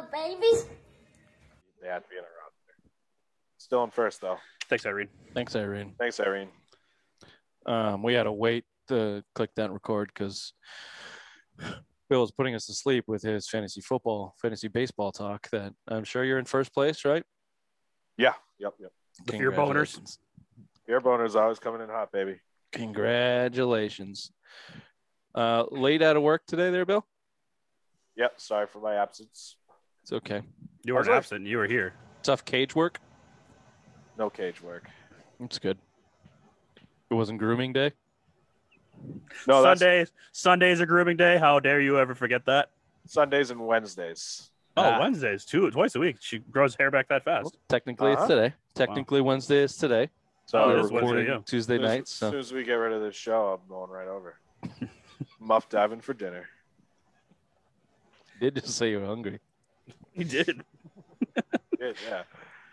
go, babies. They have to be in a roster. Still in first though. Thanks, Irene. Thanks, Irene. Thanks, Irene. Um, we had to wait to click that record because Bill was putting us to sleep with his fantasy football, fantasy baseball talk. That I'm sure you're in first place, right? Yeah. Yep. Yep. The beer boners. Congratulations. Beer boners always coming in hot, baby. Congratulations. Uh, late out of work today, there, Bill. Yep. Sorry for my absence. It's okay. You weren't How's it? absent. You were here. Tough cage work. No cage work. That's good. It wasn't grooming day. No, that's Sundays. Sundays are grooming day. How dare you ever forget that? Sundays and Wednesdays. Oh, Ah. Wednesdays too. Twice a week. She grows hair back that fast. Technically, Uh-huh. it's today. Technically, Wednesday is today. So Oh, it We're is Wednesday, recording yeah. Tuesday as, soon as- night. as So soon as we get rid of this show, I'm going right over. Muff diving for dinner. did just say you were hungry. He did. Did, yeah,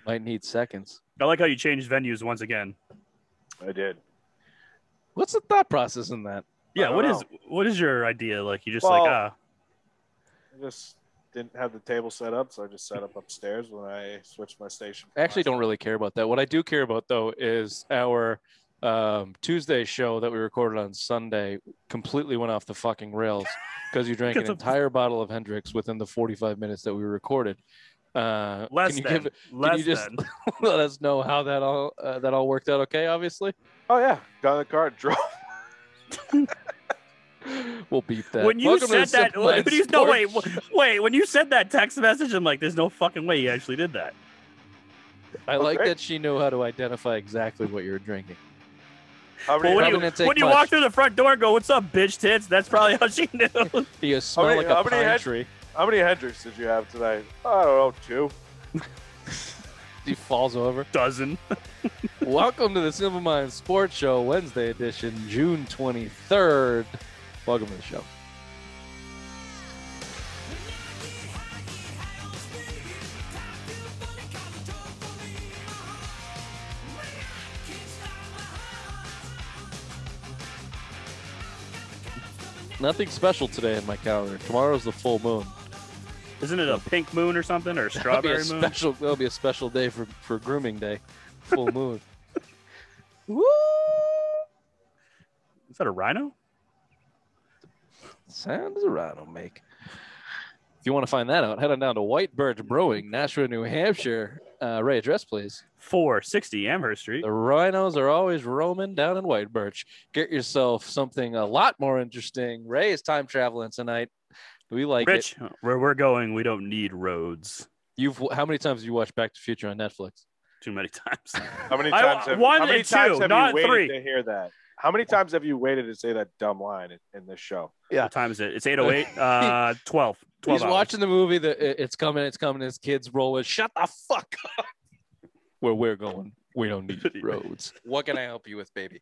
Might need seconds. I like how you changed venues once again. I did. What's the thought process in that? Yeah. don't what is what is your idea? Like you just Well, like ah. I just didn't have the table set up, so I just set up upstairs when I switched my station. I actually don't really care about that. What I do care about though is our um, Tuesday show that we recorded on Sunday completely went off the fucking rails because you drank an Because of- entire bottle of Hendrick's within the 45 minutes that we recorded. Uh, less can you than. give less you just- than. let us know how that all uh, that all worked out? Okay, obviously. Oh yeah, got in the car, drove. We'll beep that. When you Welcome said that, when you, no wait, wait. When you said that text message, I'm like, there's no fucking way you actually did that. I like that she knew how to identify exactly what you were drinking. How Well, when you when you walk through the front door and go, "What's up, bitch tits?" That's probably how she knew. You smell many- like a how many pine had- tree. how many Hendrick's did you have tonight? I don't know, two. He falls over. Dozen. Welcome to the Simple Minds Sports Show, Wednesday edition, June 23rd. Welcome to the show. Nothing special today in my calendar. Tomorrow's the full moon. Isn't it a pink moon or something or That'll a strawberry moon? special. That'll be a special day for for grooming day. Full moon. Woo! Is that a rhino? Sound does a rhino make? If you want to find that out, head on down to White Birch Brewing, Nashua, New Hampshire. Uh, Ray, address please. 460 Amherst Street. The rhinos are always roaming down in White Birch. Get yourself something a lot more interesting. Ray is time traveling tonight. We like it. Rich, where we're going, we don't need roads. You've how many times have you watched Back to the Future on Netflix? Too many times. How many I- times have, one how many and times two, have not you waited three. to hear that? How many times have you waited to say that dumb line in, in this show? Yeah. What time is it? It's 808. Uh, 12. 12 He's hours. watching the movie. that it's coming. It's coming. His kids roll with. Shut the fuck up. Where we're going, we don't need roads. What can I help you with, baby?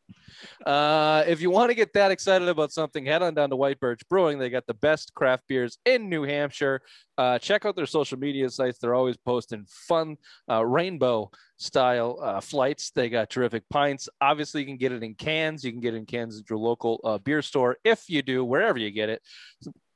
Uh, if you want to get that excited about something, head on down to White Birch Brewing. They got the best craft beers in New Hampshire. Uh, check out their social media sites. They're always posting fun uh, rainbow style uh, flights. They got terrific pints. Obviously, you can get it in cans. You can get it in cans at your local uh, beer store. If you do, wherever you get it,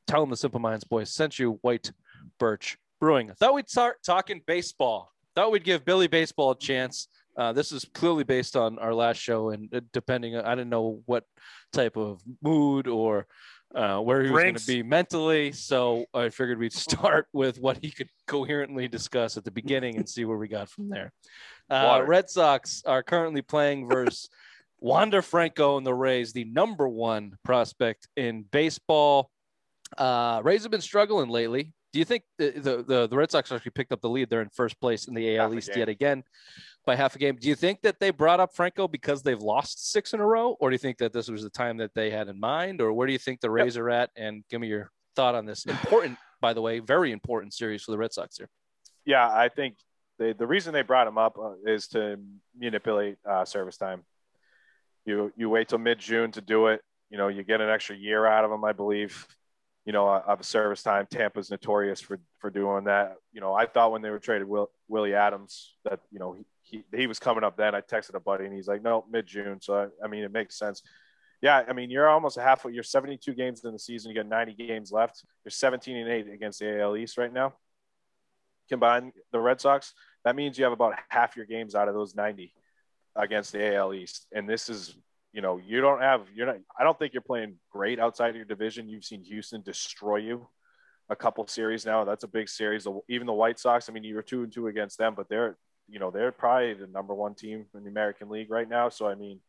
tell them the Simple Minds boys sent you White Birch Brewing. I thought we'd start talking baseball. Thought we'd give Billy Baseball a chance. Uh, this is clearly based on our last show, and uh, depending, I didn't know what type of mood or uh, where he was going to be mentally. So I figured we'd start with what he could coherently discuss at the beginning and see where we got from there. Uh, Red Sox are currently playing versus Wander Franco and the Rays, the number one prospect in baseball. Uh, Rays have been struggling lately. Do you think the, the, the, Red Sox actually picked up the lead? They're in first place in the AL Half East yet again by half a game. Do you think that they brought up Franco because they've lost six in a row, or do you think that this was the time that they had in mind, or where do you think the Rays are at? And give me your thought on this important, by the way, very important series for the Red Sox here. Yeah, I think they, the reason they brought him up uh, is to manipulate uh, service time. You you wait till mid June to do it. You know, you get an extra year out of him, I believe. You know, of a service time. Tampa's notorious for for doing that. You know, I thought when they were traded Will, Willie Adames that you know he, he he was coming up then. I texted a buddy and he's like, no, mid June. So I, I mean, it makes sense. Yeah, I mean, you're almost a half. You're 72 games in the season. You got 90 games left. You're 17 and eight against the AL East right now. combine the Red Sox, that means you have about half your games out of those 90 against the AL East. And this is, you know, you don't have, you're not, I don't think you're playing great outside of your division. You've seen Houston destroy you a couple series now. That's a big series. Even the White Sox, I mean, you were two and two against them, but they're, you know, they're probably the number one team in the American League right now. So, I mean,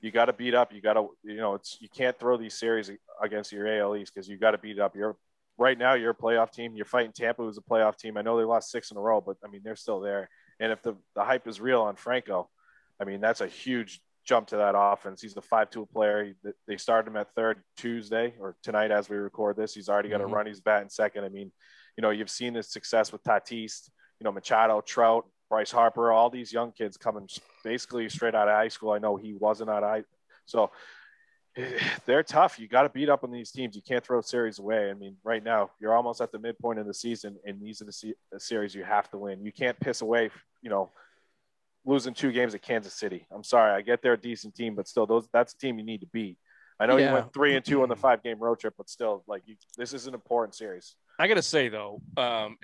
you got to beat up. You got to, you know, it's, you can't throw these series against your AL East because you got to beat up. You're right now, you're a playoff team. You're fighting Tampa, who's a playoff team. I know they lost six in a row, but I mean, they're still there. And if the, the hype is real on Franco, I mean, that's a huge jump to that offense. He's the five-tool player. They started him at third Tuesday or tonight as we record this. He's already got mm-hmm. a run. He's batting second. I mean, you know, you've seen his success with Tatis, you know, Machado, Trout, Bryce Harper, all these young kids coming basically straight out of high school. I know he wasn't out of high. So they're tough. You got to beat up on these teams. You can't throw series away. I mean, right now you're almost at the midpoint of the season, and these are the, se- the series you have to win. You can't piss away, you know, losing two games at Kansas City. I'm sorry, I get they're a decent team, but still, those that's a team you need to beat. I know yeah. you went three and two on the five game road trip, but still, like you, this is an important series. I got to say though, um,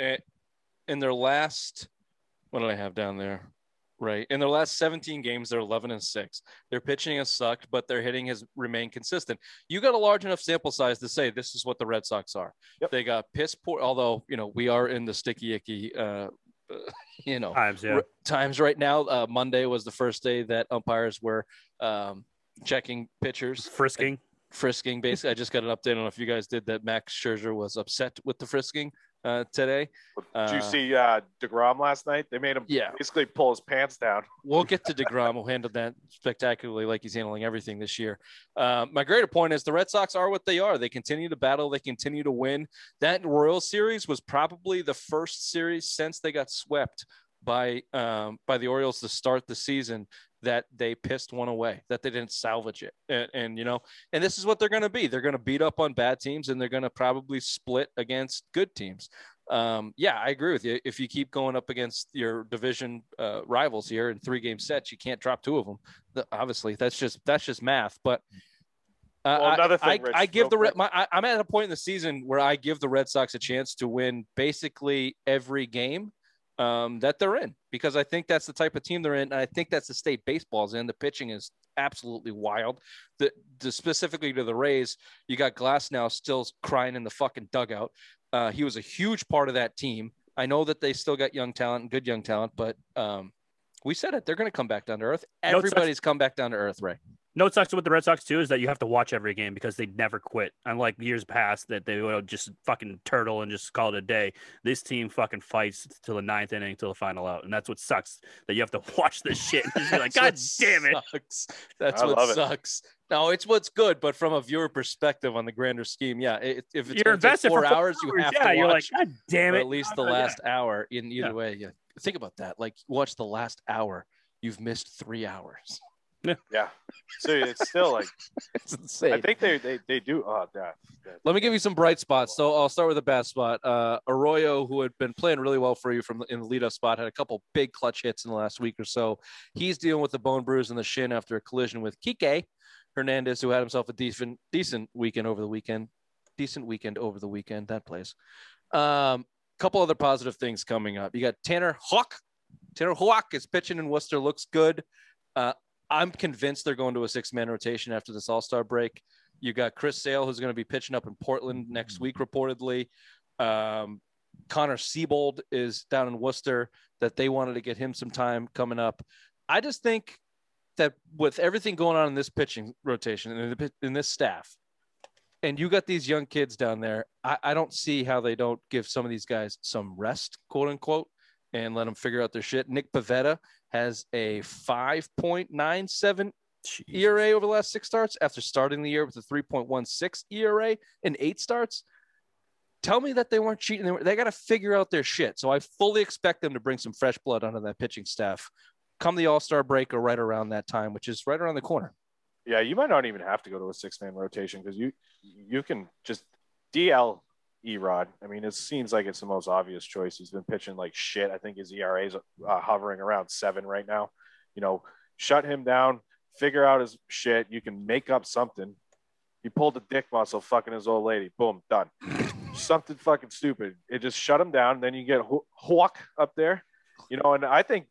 in their last, what did I have down there? Right. In their last 17 games, they're 11 and six. Their pitching has sucked, but their hitting has remained consistent. You got a large enough sample size to say this is what the Red Sox are. Yep. They got piss poor, although, you know, we are in the sticky icky, uh, you know, times, yeah. r- times right now. Uh, Monday was the first day that umpires were um, checking pitchers, frisking. Frisking, basically. I just got an update. I don't know if you guys did that. Max Scherzer was upset with the frisking uh, today. Did you uh, see uh, Degrom last night? They made him yeah. basically pull his pants down. we'll get to Degrom. We'll handle that spectacularly, like he's handling everything this year. Uh, my greater point is the Red Sox are what they are. They continue to battle. They continue to win. That Royal Series was probably the first series since they got swept by um, by the Orioles to start the season that they pissed one away, that they didn't salvage it. And, and you know, and this is what they're going to be. They're going to beat up on bad teams and they're going to probably split against good teams. Um, yeah, I agree with you. If you keep going up against your division uh, rivals here in three game sets, you can't drop two of them. The, obviously, that's just that's just math. But uh, well, another thing, I, Rich, I give the my, I, I'm at a point in the season where I give the Red Sox a chance to win basically every game um, that they're in because I think that's the type of team they're in. And I think that's the state baseball's in. The pitching is absolutely wild. The, the specifically to the Rays, you got Glass now still crying in the fucking dugout. Uh, he was a huge part of that team. I know that they still got young talent and good young talent, but um, we said it. They're going to come back down to earth. Everybody's come back down to earth, right? No, what sucks with the Red Sox too is that you have to watch every game because they never quit. Unlike years past that they would just fucking turtle and just call it a day. This team fucking fights till the ninth inning, till the final out, and that's what sucks. That you have to watch this shit and just be like, God damn it! Sucks. That's I what sucks. It. No, it's what's good, but from a viewer perspective on the grander scheme, yeah. It, if it's you're invested four, for four hours, hours, you have yeah, to you're like, God damn it! At least the last hour. In either yeah. way, yeah. Think about that. Like, watch the last hour. You've missed three hours. Yeah. So it's still like it's insane. I think they they, they do. Oh, that, Let me give you some bright spots. So I'll start with the bad spot. Uh, Arroyo, who had been playing really well for you from in the leadoff spot, had a couple big clutch hits in the last week or so. He's dealing with the bone bruise in the shin after a collision with Kike Hernandez, who had himself a decent decent weekend over the weekend. Decent weekend over the weekend. That plays. Um, couple other positive things coming up. You got Tanner Houck. Tanner Houck is pitching in Worcester. Looks good. Uh, I'm convinced they're going to a six man rotation after this All Star break. You got Chris Sale, who's going to be pitching up in Portland next week, reportedly. Um, Connor Seabold is down in Worcester, that they wanted to get him some time coming up. I just think that with everything going on in this pitching rotation and in, this staff, and you got these young kids down there, I, I don't see how they don't give some of these guys some rest, quote unquote, and let them figure out their shit. Nick Pivetta has a 5.97 ERA over the last six starts after starting the year with a 3.16 ERA in eight starts. Tell me that they weren't cheating. They, they got to figure out their shit. So I fully expect them to bring some fresh blood onto that pitching staff come the All Star break or right around that time, which is right around the corner. Yeah, you might not even have to go to a six man rotation because you you can just DL Erod. I mean, it seems like it's the most obvious choice. He's been pitching like shit. I think his ERA is uh, hovering around seven right now. You know, shut him down, figure out his shit. You can make up something. He pulled a dick muscle fucking his old lady. Boom, done. something fucking stupid. It just shut him down. Then you get Houck up there, you know, and I think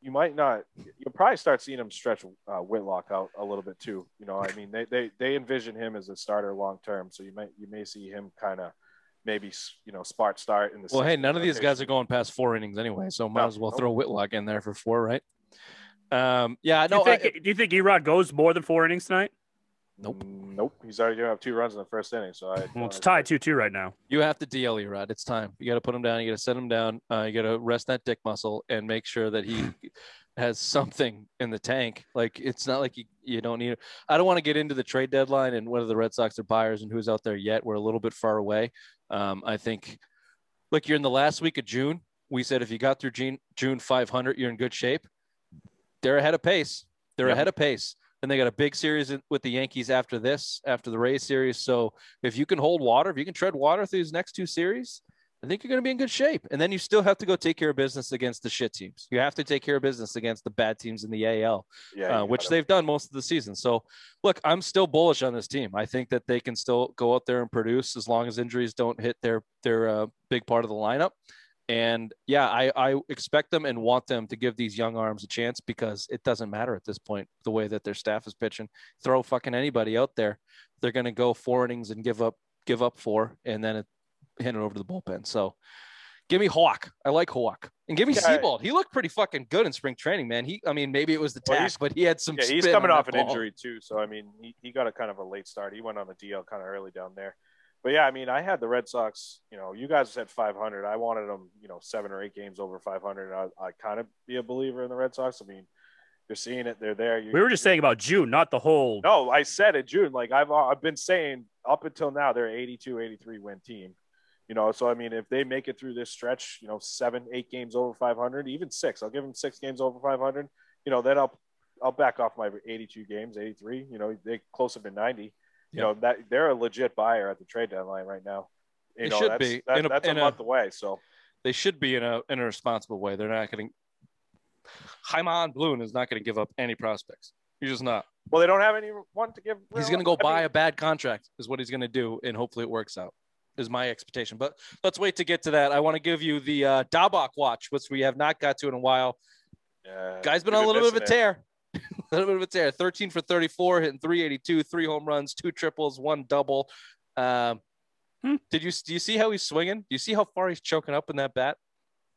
you might not. You'll probably start seeing him stretch uh, Whitlock out a little bit too. You know, I mean, they they they envision him as a starter long term, so you might you may see him kind of maybe you know smart start in the. Well, hey, none of these guys are going past four innings anyway, so might no, as well throw Whitlock in there for four, right? Um, yeah, no. Do you think, I, do you think Erod goes more than four innings tonight? Nope. Nope. He's already gonna have two runs in the first inning. So I. Well, it's tied two two right now. You have to DL Erod. It's time. You got to put him down. You got to set him down. Uh, you got to rest that dick muscle and make sure that he has something in the tank. Like it's not like you, you don't need. It. I don't want to get into the trade deadline and whether the Red Sox are buyers and who's out there yet. We're a little bit far away. Um, I think. Look, you're in the last week of June. We said if you got through June, June 500, you're in good shape. They're ahead of pace. They're yep. ahead of pace. And they got a big series with the Yankees after this, after the Rays series. So if you can hold water, if you can tread water through these next two series, I think you're going to be in good shape. And then you still have to go take care of business against the shit teams. You have to take care of business against the bad teams in the AL, yeah, uh, which they've done most of the season. So, look, I'm still bullish on this team. I think that they can still go out there and produce as long as injuries don't hit their their uh, big part of the lineup. And yeah, I, I expect them and want them to give these young arms a chance because it doesn't matter at this point the way that their staff is pitching. Throw fucking anybody out there, they're going to go four innings and give up give up four, and then it, hand it over to the bullpen. So give me Houck. I like Houck. And give me yeah, Seabold. He looked pretty fucking good in spring training, man. He, I mean, maybe it was the tack, well, but he had some. Yeah, he's coming off an ball. injury too, so I mean, he, he got a kind of a late start. He went on the DL kind of early down there but yeah, I mean, I had the Red Sox. You know, you guys said 500. I wanted them, you know, seven or eight games over 500. I, I kind of be a believer in the Red Sox. I mean, you're seeing it; they're there. You're, we were just saying about June, not the whole. No, I said it June. Like I've uh, I've been saying up until now, they're 82, 83 win team. You know, so I mean, if they make it through this stretch, you know, seven, eight games over 500, even six, I'll give them six games over 500. You know, then I'll I'll back off my 82 games, 83. You know, they closer to 90 you know that they're a legit buyer at the trade deadline right now. You they know, should that's, be. That, a, that's a month a, away. So they should be in a in a responsible way. They're not going to. Chaim Bloom is not going to give up any prospects. He's just not. Well, they don't have anyone to give. He's going to go I buy mean, a bad contract, is what he's going to do, and hopefully it works out. Is my expectation. But let's wait to get to that. I want to give you the uh, Dalbec watch, which we have not got to in a while. Yeah, Guy's been on a little bit of a tear. A little bit of a tear. 13 for 34, hitting 382, three home runs, two triples, one double. Um, hmm. Did you do you see how he's swinging? Do you see how far he's choking up in that bat?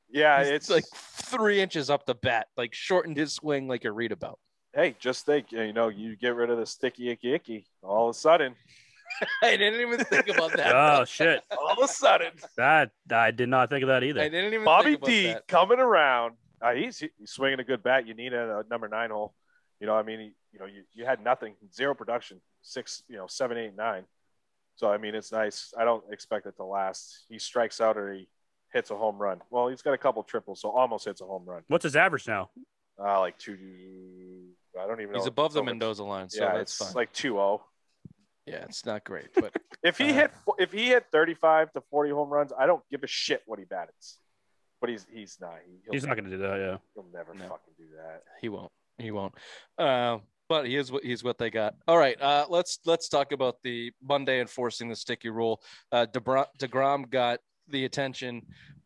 Yeah, he's it's like three inches up the bat, like shortened his swing, like you read about. Hey, just think, you know, you get rid of the sticky icky icky, all of a sudden. I didn't even think about that. oh shit! All of a sudden, that I did not think of that either. I didn't even. Bobby D that. coming around. Uh, he's, he's swinging a good bat. You need a, a number nine hole. You know, I mean, you know, you, you had nothing, zero production, six, you know, seven, eight, nine. So I mean, it's nice. I don't expect it to last. He strikes out or he hits a home run. Well, he's got a couple triples, so almost hits a home run. What's his average now? Uh, like two. I don't even. Know. He's above the Mendoza line, so yeah, that's it's fine. like two zero. Oh. Yeah, it's not great, but if he uh, hit if he hit thirty five to forty home runs, I don't give a shit what he batters. But he's he's not. He, he's not going to do that. Yeah, he'll never no. fucking do that. He won't. He won't. Uh, but he is what he's what they got. All right, uh, let's let's talk about the Monday enforcing the sticky rule. Uh, Degrom got the attention.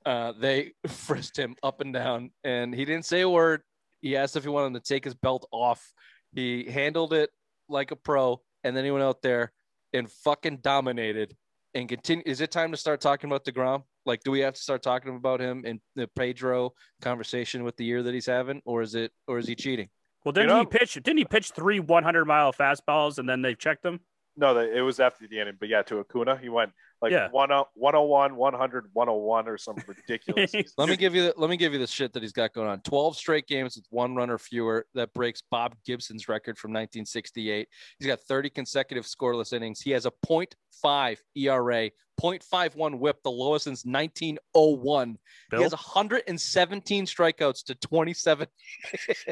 Uh, they frisked him up and down, and he didn't say a word. He asked if he wanted to take his belt off. He handled it like a pro, and then he went out there and fucking dominated. And continue. Is it time to start talking about Degrom? Like, do we have to start talking about him in the Pedro conversation with the year that he's having, or is it, or is he cheating? Well, didn't you know, he pitch? Didn't he pitch three 100 mile fastballs and then they checked him? No, it was after the ending, But yeah, to Acuna, he went like yeah. 101, 100, 101 or something ridiculous. let me give you the, let me give you the shit that he's got going on. 12 straight games with one runner fewer that breaks Bob Gibson's record from 1968. He's got 30 consecutive scoreless innings. He has a 0.5 ERA, 0.51 whip, the lowest since 1901. Bill? He has 117 strikeouts to 27.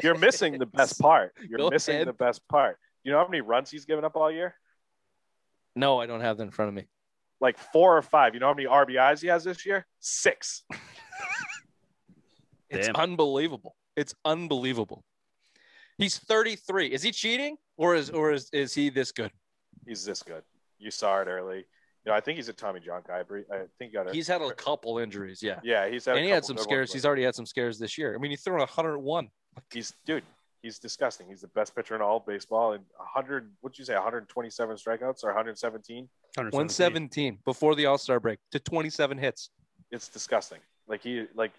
You're missing the best part. You're Go missing ahead. the best part. You know how many runs he's given up all year? No, I don't have that in front of me like four or five. You know how many RBIs he has this year? Six. it's Damn. unbelievable. It's unbelievable. He's 33. Is he cheating or is or is, is he this good? He's this good. You saw it early. You know, I think he's a Tommy John guy. I think he got a, He's had a couple injuries, yeah. yeah, he's had a And he had some scares. ones, He's already had some scares this year. I mean, he threw 101. he's dude. He's disgusting. He's the best pitcher in all of baseball. And 100, what'd you say, 127 strikeouts or 117? 117 before the All Star break to 27 hits. It's disgusting. Like he, like,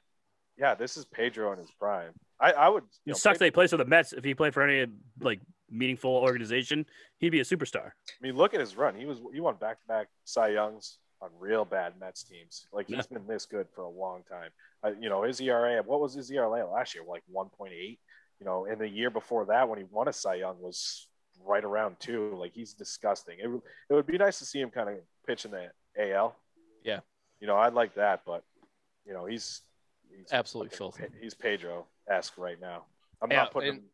yeah, this is Pedro in his prime. I, I would. You It know, sucks that he plays for the Mets. If he played for any like meaningful organization, he'd be a superstar. I mean, look at his run. He was he won back to back Cy Youngs on real bad Mets teams. Like he's been this good for a long time. Uh, you know, his ERA. What was his ERA last year? Like 1.8. You know, and the year before that, when he won a Cy Young, was right around two. Like he's disgusting. It, would- it would be nice to see him kind of pitch in the AL. Yeah. You know, I'd like that, but you know, he's he's Absolutely filthy. He's Pedro esque right now. I'm Yeah, not putting and- him.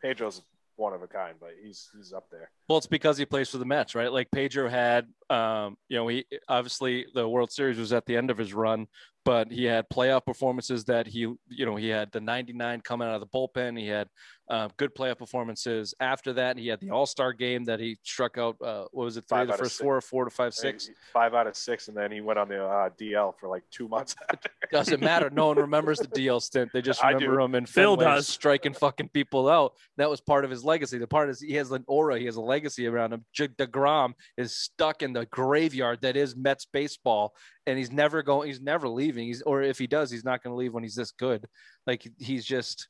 Pedro's one of a kind, but he's he's up there. Well, it's because he plays for the Mets, right? Like Pedro had, um, you know, he obviously the World Series was at the end of his run, but he had playoff performances that he, you know, he had the 99 coming out of the bullpen. He had uh, good playoff performances after that. He had the All Star game that he struck out. Uh, what was it? Three Five of the out of first four, or four to five, six. Five out of six, and then he went on the uh, DL for like two months. After. Doesn't matter. No one remembers the DL stint. They just remember him and Phil does. striking fucking people out. That was part of his legacy. The part is he has an aura. He has a legacy around him. J- Degrom is stuck in the graveyard that is Mets baseball, and he's never going. He's never leaving. He's or if he does, he's not going to leave when he's this good. Like he's just,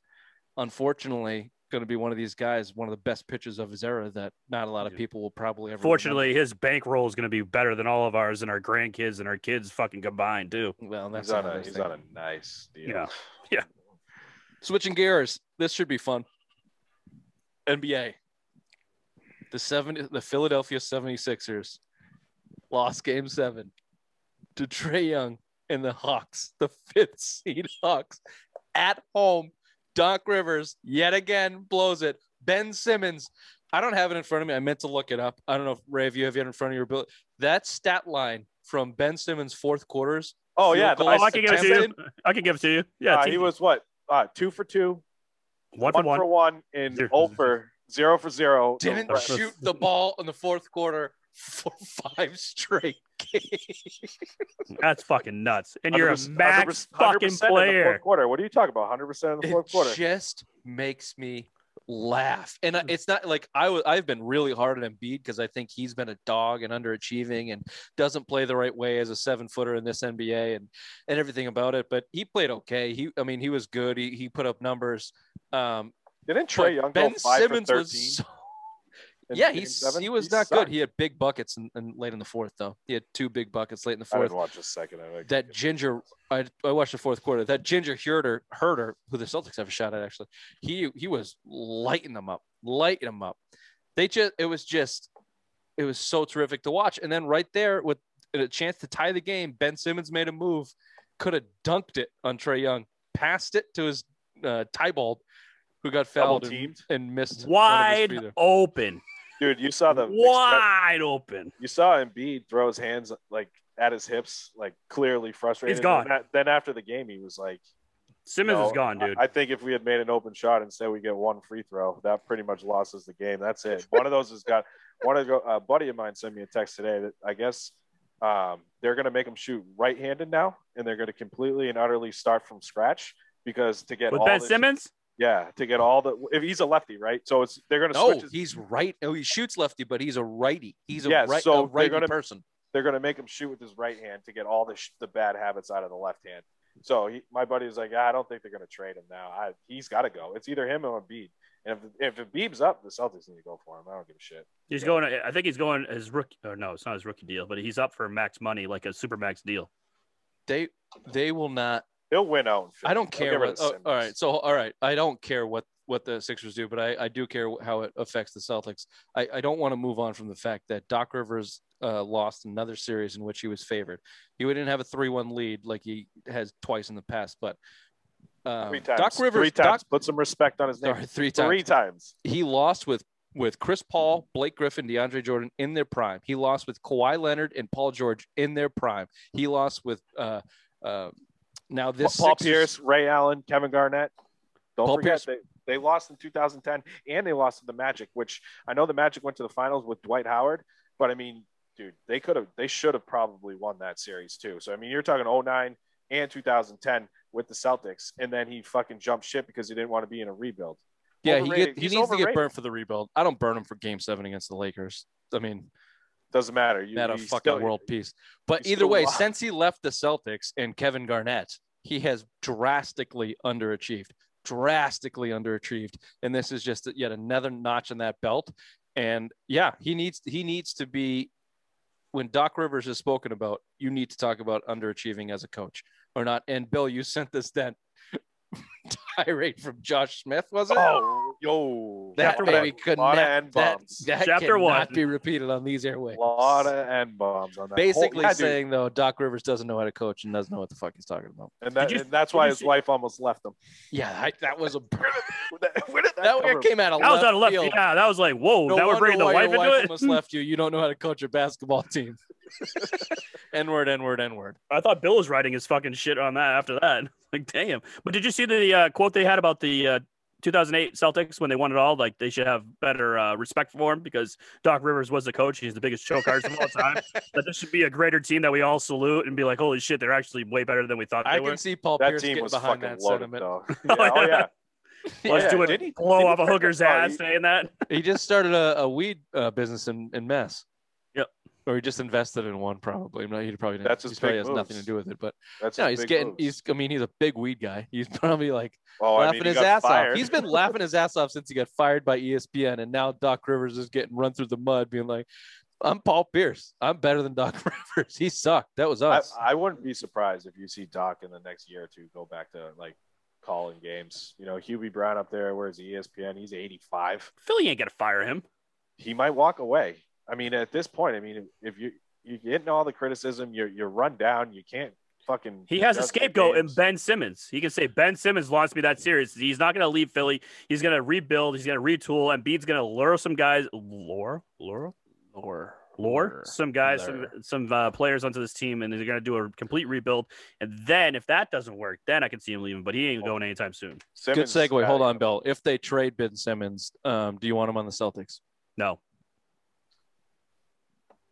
unfortunately, going to be one of these guys, one of the best pitchers of his era that not a lot of people will probably ever. Fortunately, his bankroll is going to be better than all of ours and our grandkids and our kids fucking combined too. well, that's He's on a he's thing. on a nice deal. Yeah. Switching gears, this should be fun. NBA. The seven the Philadelphia 76ers lost game seven to Trae Young and the Hawks, the fifth seed Hawks at home. Doc Rivers yet again blows it. Ben Simmons. I don't have it in front of me. I meant to look it up. I don't know if Ray, if you have it in front of your bill. That stat line from Ben Simmons' fourth quarters. Oh yeah, the- Oh, I can give it to you. I can give it to you. Yeah, uh, he was what? Uh, two for two, one for one. for one, and Zero. zero for zero for zero. didn't Right. shoot the ball in the fourth quarter for five straight games. That's fucking nuts. And you're a 100%, max 100 fucking in the player. quarter. What are you talking about? Hundred percent in the fourth It quarter. just makes me laugh. And I- it's not like I I've been really hard on Embiid because I think he's been a dog and underachieving and doesn't play the right way as a seven footer in this NBA and and everything about it. But he played okay. He I mean he was good. He he put up numbers. Um Didn't Trae Young Ben go five Simmons for was thirteen? so in yeah, game he's seven? he was not good. He had big buckets in, in late in the fourth though. He had two big buckets late in the I fourth. didn't watch a second of it. that ginger I, I watched the fourth quarter that ginger herder herder who the celtics have a shot at actually he he was lighting them up lighting them up they just it was just it was so terrific to watch and then right there with a chance to tie the game ben simmons made a move could have dunked it on trae young passed it to his uh Thybulle, who got fouled and, teamed. and missed one Wide open. Dude, you saw the Wide open. you saw Embiid throw his hands like at his hips, like clearly frustrated. He's gone. That- then after the game, he was like, Simmons No, is gone, dude. I, I think if we had made an open shot instead, we get one free throw. That pretty much lost us the game. That's it. One of those has got one of a buddy of mine sent me a text today that I guess um, they're going to make him shoot right-handed now, and they're going to completely and utterly start from scratch because to get With all Ben this- Simmons, yeah, to get all the if he's a lefty, right? So it's they're going to no switch. His, he's right oh he shoots lefty but he's a righty he's a Yeah, right so a they're righty gonna- person they're going to make him shoot with his right hand to get all the sh- the bad habits out of the left hand. So he, my buddy was like, "Ah, I don't think they're going to trade him now. I, he's got to go. It's either him or Embiid. And if if Embiid's up, the Celtics need to go for him. I don't give a shit. he's Yeah. going. I think he's going his rookie. Or no, it's not his rookie deal, but he's up for max money, like a super max deal. they they will not He'll win out. I don't care what. oh, all right, so all right, I don't care what what the Sixers do, but I, I do care how it affects the Celtics. I, I don't want to move on from the fact that Doc Rivers uh, lost another series in which he was favored. He didn't have a three-one lead like he has twice in the past, but um, three times. Doc Rivers, Three times. Doc, Put some respect on his name. sorry, three times. Three times. He lost with with Chris Paul, Blake Griffin, DeAndre Jordan in their prime. He lost with Kawhi Leonard and Paul George in their prime. He lost with uh, uh, now this Paul Sixers- Pierce, Ray Allen, Kevin Garnett. Don't Paul forget Pierce- they, they lost in 2010 and they lost to the Magic, which I know the Magic went to the finals with Dwight Howard, but I mean, dude, they could have, they should have probably won that series too. So I mean, you're talking 09 and 2010 with the Celtics, and then he fucking jumped shit because he didn't want to be in a rebuild. Yeah, he, Overrated. get, he needs to get overrated. burnt for the rebuild. I don't burn him for Game Seven against the Lakers. I mean, Doesn't matter. You, not a fucking still- world peace. But either way, lost. since he left the Celtics and Kevin Garnett, he has drastically underachieved, drastically underachieved, and this is just yet another notch in that belt. And yeah, he needs he needs to be. When Doc Rivers is spoken about, you need to talk about underachieving as a coach or not. And Bill, you sent this then tirade from Josh Smith, was it? Oh, yo, that chapter baby could not, of that, that Chapter cannot one. be repeated on these airways. A lot of n bombs on that. Basically Whole- yeah, dude. saying though, Doc Rivers doesn't know how to coach and doesn't know what the fuck he's talking about. and, that, you- and that's why his see- wife almost left him. Yeah, I, that was a Where did that, that that one came out of That was left out of left. field. Yeah, that was like, whoa. No now we're wonder bringing the why wife your into wife it. almost left you. You don't know how to coach a basketball team. N word, N word, N word. I thought Bill was writing his fucking shit on that after that. Like, damn. But did you see the uh, quote they had about the uh, 2008 Celtics when they won it all? Like, they should have better uh, respect for him because Doc Rivers was the coach. He's the biggest choke artist of all time. that this should be a greater team that we all salute and be like, holy shit, they're actually way better than we thought they I were. can see Paul That Pierce team getting was behind fucking that loaded, sentiment. though. Yeah, oh yeah. Let's yeah. do it. he- Blow did off a hooker's ass he- saying that. He just started a, a weed uh, business in, in Mass. Yep. Or he just invested in one, probably. No, he probably didn't. That's his he probably big has nothing to do with it. But That's no, he's getting. moves. He's. I mean, he's a big weed guy. He's probably like oh, I laughing mean, his ass fired. off. He's been laughing his ass off since he got fired by ESPN, and now Doc Rivers is getting run through the mud, being like, "I'm Paul Pierce. I'm better than Doc Rivers. He sucked. That was us." I wouldn't be surprised if you see Doc in the next year or two go back to like calling games. You know, Hubie Brown up there, where's ESPN? He's 85. Philly ain't going to fire him. He might walk away. I mean, at this point, I mean, if you you're getting all the criticism, you're you're run down. You can't fucking. He has a scapegoat in. Ben Simmons. He can say Ben Simmons lost me that series. He's not going to leave Philly. He's going to rebuild. He's going to retool. Embiid's going to lure some guys, lure, lure, Lure. lure some guys, some Lure. some uh, players onto this team, and they're going to do a complete rebuild. And then if that doesn't work, then I can see him leaving. But he ain't going anytime soon. Good segue. Hold on, Bill. If they trade Ben Simmons, um, do you want him on the Celtics? No,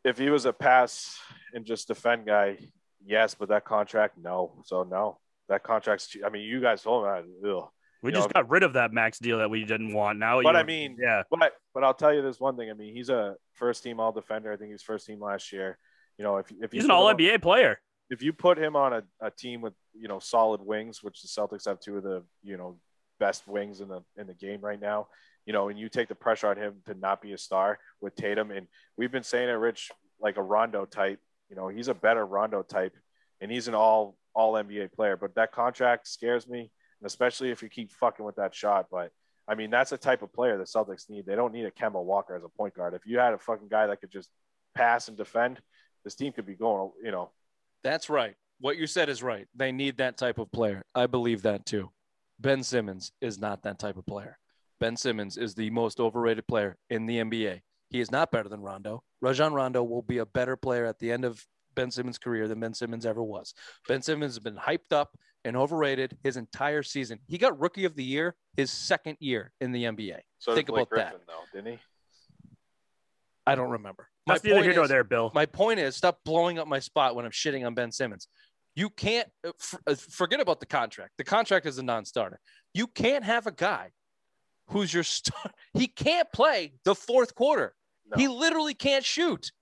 If he was a pass and just defend guy, yes, but that contract, no. So no, that contract's. too- I mean, you guys told me. Ugh. we You just know- got rid of that max deal that we didn't want. Now, But I mean, yeah, But but I'll tell you this one thing. I mean, he's a first team All Defender. I think he was first team last year. You know, if if he's an All on- NBA player. if you put him on a, a team with you know solid wings, which the Celtics have two of the you know best wings in the in the game right now, you know, and you take the pressure on him to not be a star with Tatum, and we've been saying it, Rich, like a Rondo type. You know, he's a better Rondo type, and he's an all all NBA player. But that contract scares me, and especially if you keep fucking with that shot. But I mean, that's the type of player the Celtics need. They don't need a Kemba Walker as a point guard. If you had a fucking guy that could just pass and defend, this team could be going. You know, That's right. What you said is right. They need that type of player. I believe that too. Ben Simmons is not that type of player. Ben Simmons is the most overrated player in the NBA. He is not better than Rondo. Rajon Rondo will be a better player at the end of Ben Simmons' career than Ben Simmons ever was. Ben Simmons has been hyped up and overrated his entire season. He got rookie of the year his second year in the NBA. so Think did Blake about that. Though, didn't he? I don't remember. That's My neither point here nor is- there, Bill. My point is, stop blowing up my spot when I'm shitting on Ben Simmons. You can't uh, f- uh, forget about the contract. The contract is a non-starter. You can't have a guy who's your star. He can't play the fourth quarter. No. He literally can't shoot.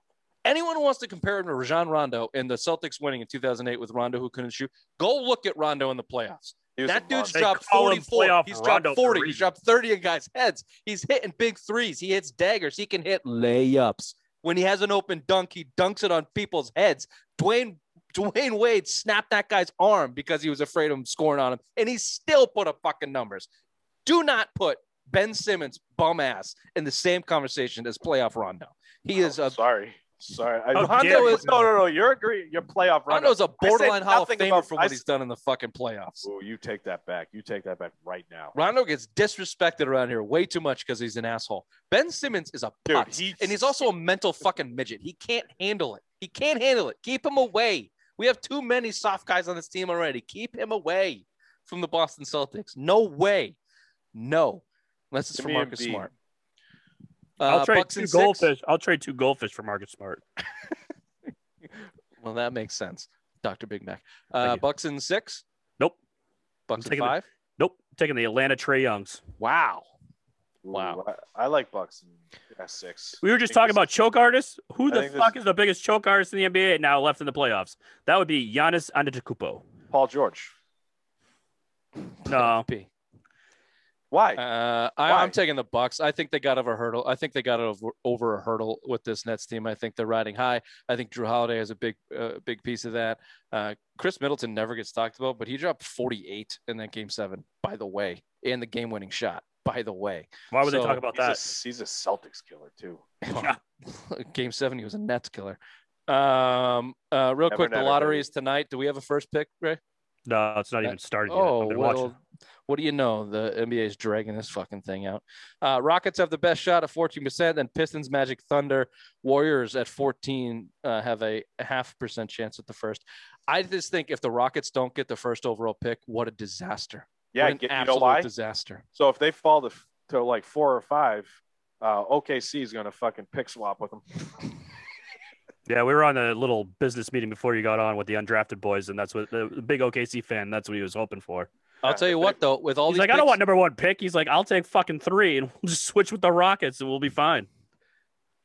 Anyone who wants to compare him to Rajon Rondo and the Celtics winning in 2008 with Rondo who couldn't shoot, go look at Rondo in the playoffs. He was a That dude's dropped call 44. He's Rondo dropped for a 40. He's dropped 30 in guys' heads. He's hitting big threes. He hits daggers. He can hit layups. When he has an open dunk, he dunks it on people's heads. Dwyane Dwyane Wade snapped that guy's arm because he was afraid of him scoring on him, and he still put up fucking numbers. Do not put Ben Simmons bum ass in the same conversation as playoff Rondo. He oh, is Oh, a sorry, sorry. I, oh, How Rondo dare is no, no, no. You're agreeing. You're playoff Rondo. Rondo's a borderline Hall of nothing Famer about- for I what he's done in the fucking playoffs. Ooh, you take that back. You take that back right now, Rondo gets disrespected around here way too much because he's an asshole. Ben Simmons is a Dude, putz, he- and he's also a mental fucking midget. He can't handle it. He can't handle it. Keep him away. We have too many soft guys on this team already. Keep him away from the Boston Celtics. No way. No. Unless it's Give for me Marcus Embiid. Smart. I'll Uh, trade Bucks two and six. goldfish. I'll trade two goldfish for Marcus Smart. Well, that makes sense, Doctor Big Mac. Uh. Bucks in six. Nope. Bucks in taking the- five. Nope. Taking the Atlanta Trae Youngs. Wow. Ooh, Wow. I, I like Bucks in S six. We were just talking about choke artists. Who I the fuck this- is the biggest choke artist in the NBA now left in the playoffs? That would be Giannis Antetokounmpo. Paul George. No. P. Why? Uh, I, Why? I'm taking the Bucks. I think they got over a hurdle. I think they got over, over a hurdle with this Nets team. I think they're riding high. I think Jrue Holiday has a big, uh, big piece of that. Uh, Khris Middleton never gets talked about, but he dropped 48 in that game seven. By the way, and the game-winning shot. By the way, Why would they talk about he's, that? A, he's a Celtics killer too. game seven, he was a Nets killer. Um, uh, real Never, quick, the lottery baby. is tonight. Do we have a first pick, Ray? No, it's not even started yet. Oh, I've been well, watching. What do you know? The NBA is dragging this fucking thing out. Uh, Rockets have the best shot at 14%, then Pistons, Magic, Thunder, Warriors at 14 uh, have a half percent chance at the first. I just think if the Rockets don't get the first overall pick, what a disaster. Yeah, what an get, you know absolute why? disaster. So if they fall to, to like four or five, uh, OKC is gonna fucking pick swap with them. Yeah, we were on a little business meeting before you got on with the undrafted boys, and that's what the, the big OKC fan. That's what he was hoping for. I'll tell you what, though, with all He's these like, I don't picks- want number one pick. He's like, I'll take fucking three, and we'll just switch with the Rockets, and we'll be fine.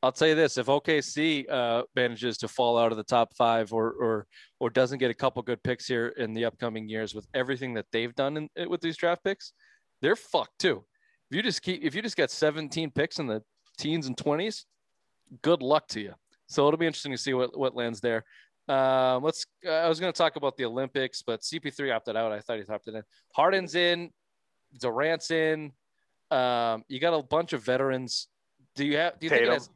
I'll tell you this: if OKC uh, manages to fall out of the top five, or or or doesn't get a couple good picks here in the upcoming years, with everything that they've done in, with these draft picks, they're fucked too. If you just keep, if you just got 17 picks in the teens and 20s, good luck to you. So it'll be interesting to see what what lands there. Um, let's. Uh, I was going to talk about the Olympics, but CP3 opted out. I thought he opted in. Harden's in. Durant's in. Um, you got a bunch of veterans. Do you have? Do you think it has?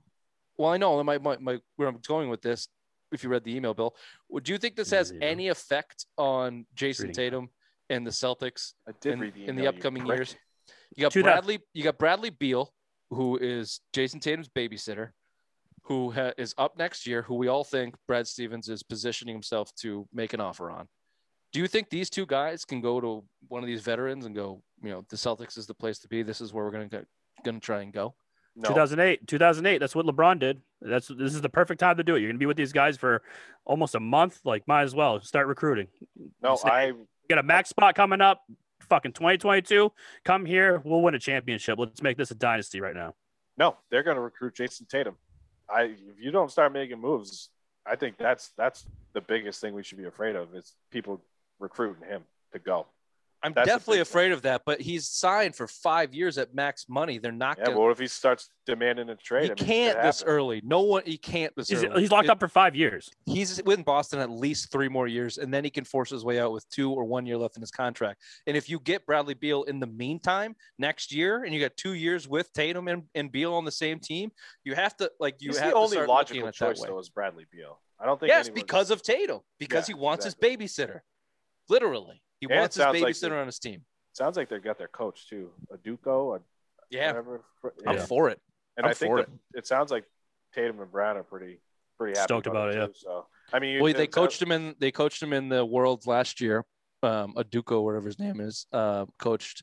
Well, I know my, my, my where I'm going with this. If you read the email, Bill, would you think this has Yeah. any effect on Jayson Reading. Tatum and the Celtics I did in, read the in the email, you upcoming years? You got Bradley. You got Bradley Beal, who is Jayson Tatum's babysitter, who ha- is up next year. Who we all think Brad Stevens is positioning himself to make an offer on. Do you think these two guys can go to one of these veterans and go, you know, the Celtics is the place to be. This is where we're gonna gonna try and go. No, 2008, 2008. That's what LeBron did. That's this is the perfect time to do it. You're gonna be with these guys for almost a month. Like, might as well start recruiting. no, Say- I got a max spot coming up. Fucking 2022. Come here. We'll win a championship. Let's make this a dynasty right now. no, they're going to recruit Jayson Tatum. I if you don't start making moves, I think that's that's the biggest thing we should be afraid of is people recruiting him to go. I'm That's definitely afraid of that, but he's signed for five years at max money. They're not Yeah, gonna. but what if he starts demanding a trade? he I mean, can't this early. No one. He can't this He's, early. he's locked It- up for five years. He's with Boston at least three more years, and then he can force his way out with two or one year left in his contract. And if you get Bradley Beal in the meantime next year, and you got two years with Tatum and, and Beal on the same team, you have to like you He's have the to only start logical looking at it that choice though is Bradley Beal. I don't think. Yes, anyone- because of Tatum, because Yeah, he wants exactly. his babysitter. Literally, he And wants his sounds like babysitter on his team. sounds like they've got their coach too, Udoka, a Yeah, whatever. I'm for it. And I'm I think for that it sounds like Tatum and Brown are pretty pretty happy Stoked about it, too, So I mean, Well, it they sounds- coached him in they coached him in the Worlds last year. Um, Udoka, whatever his name is, uh, coached.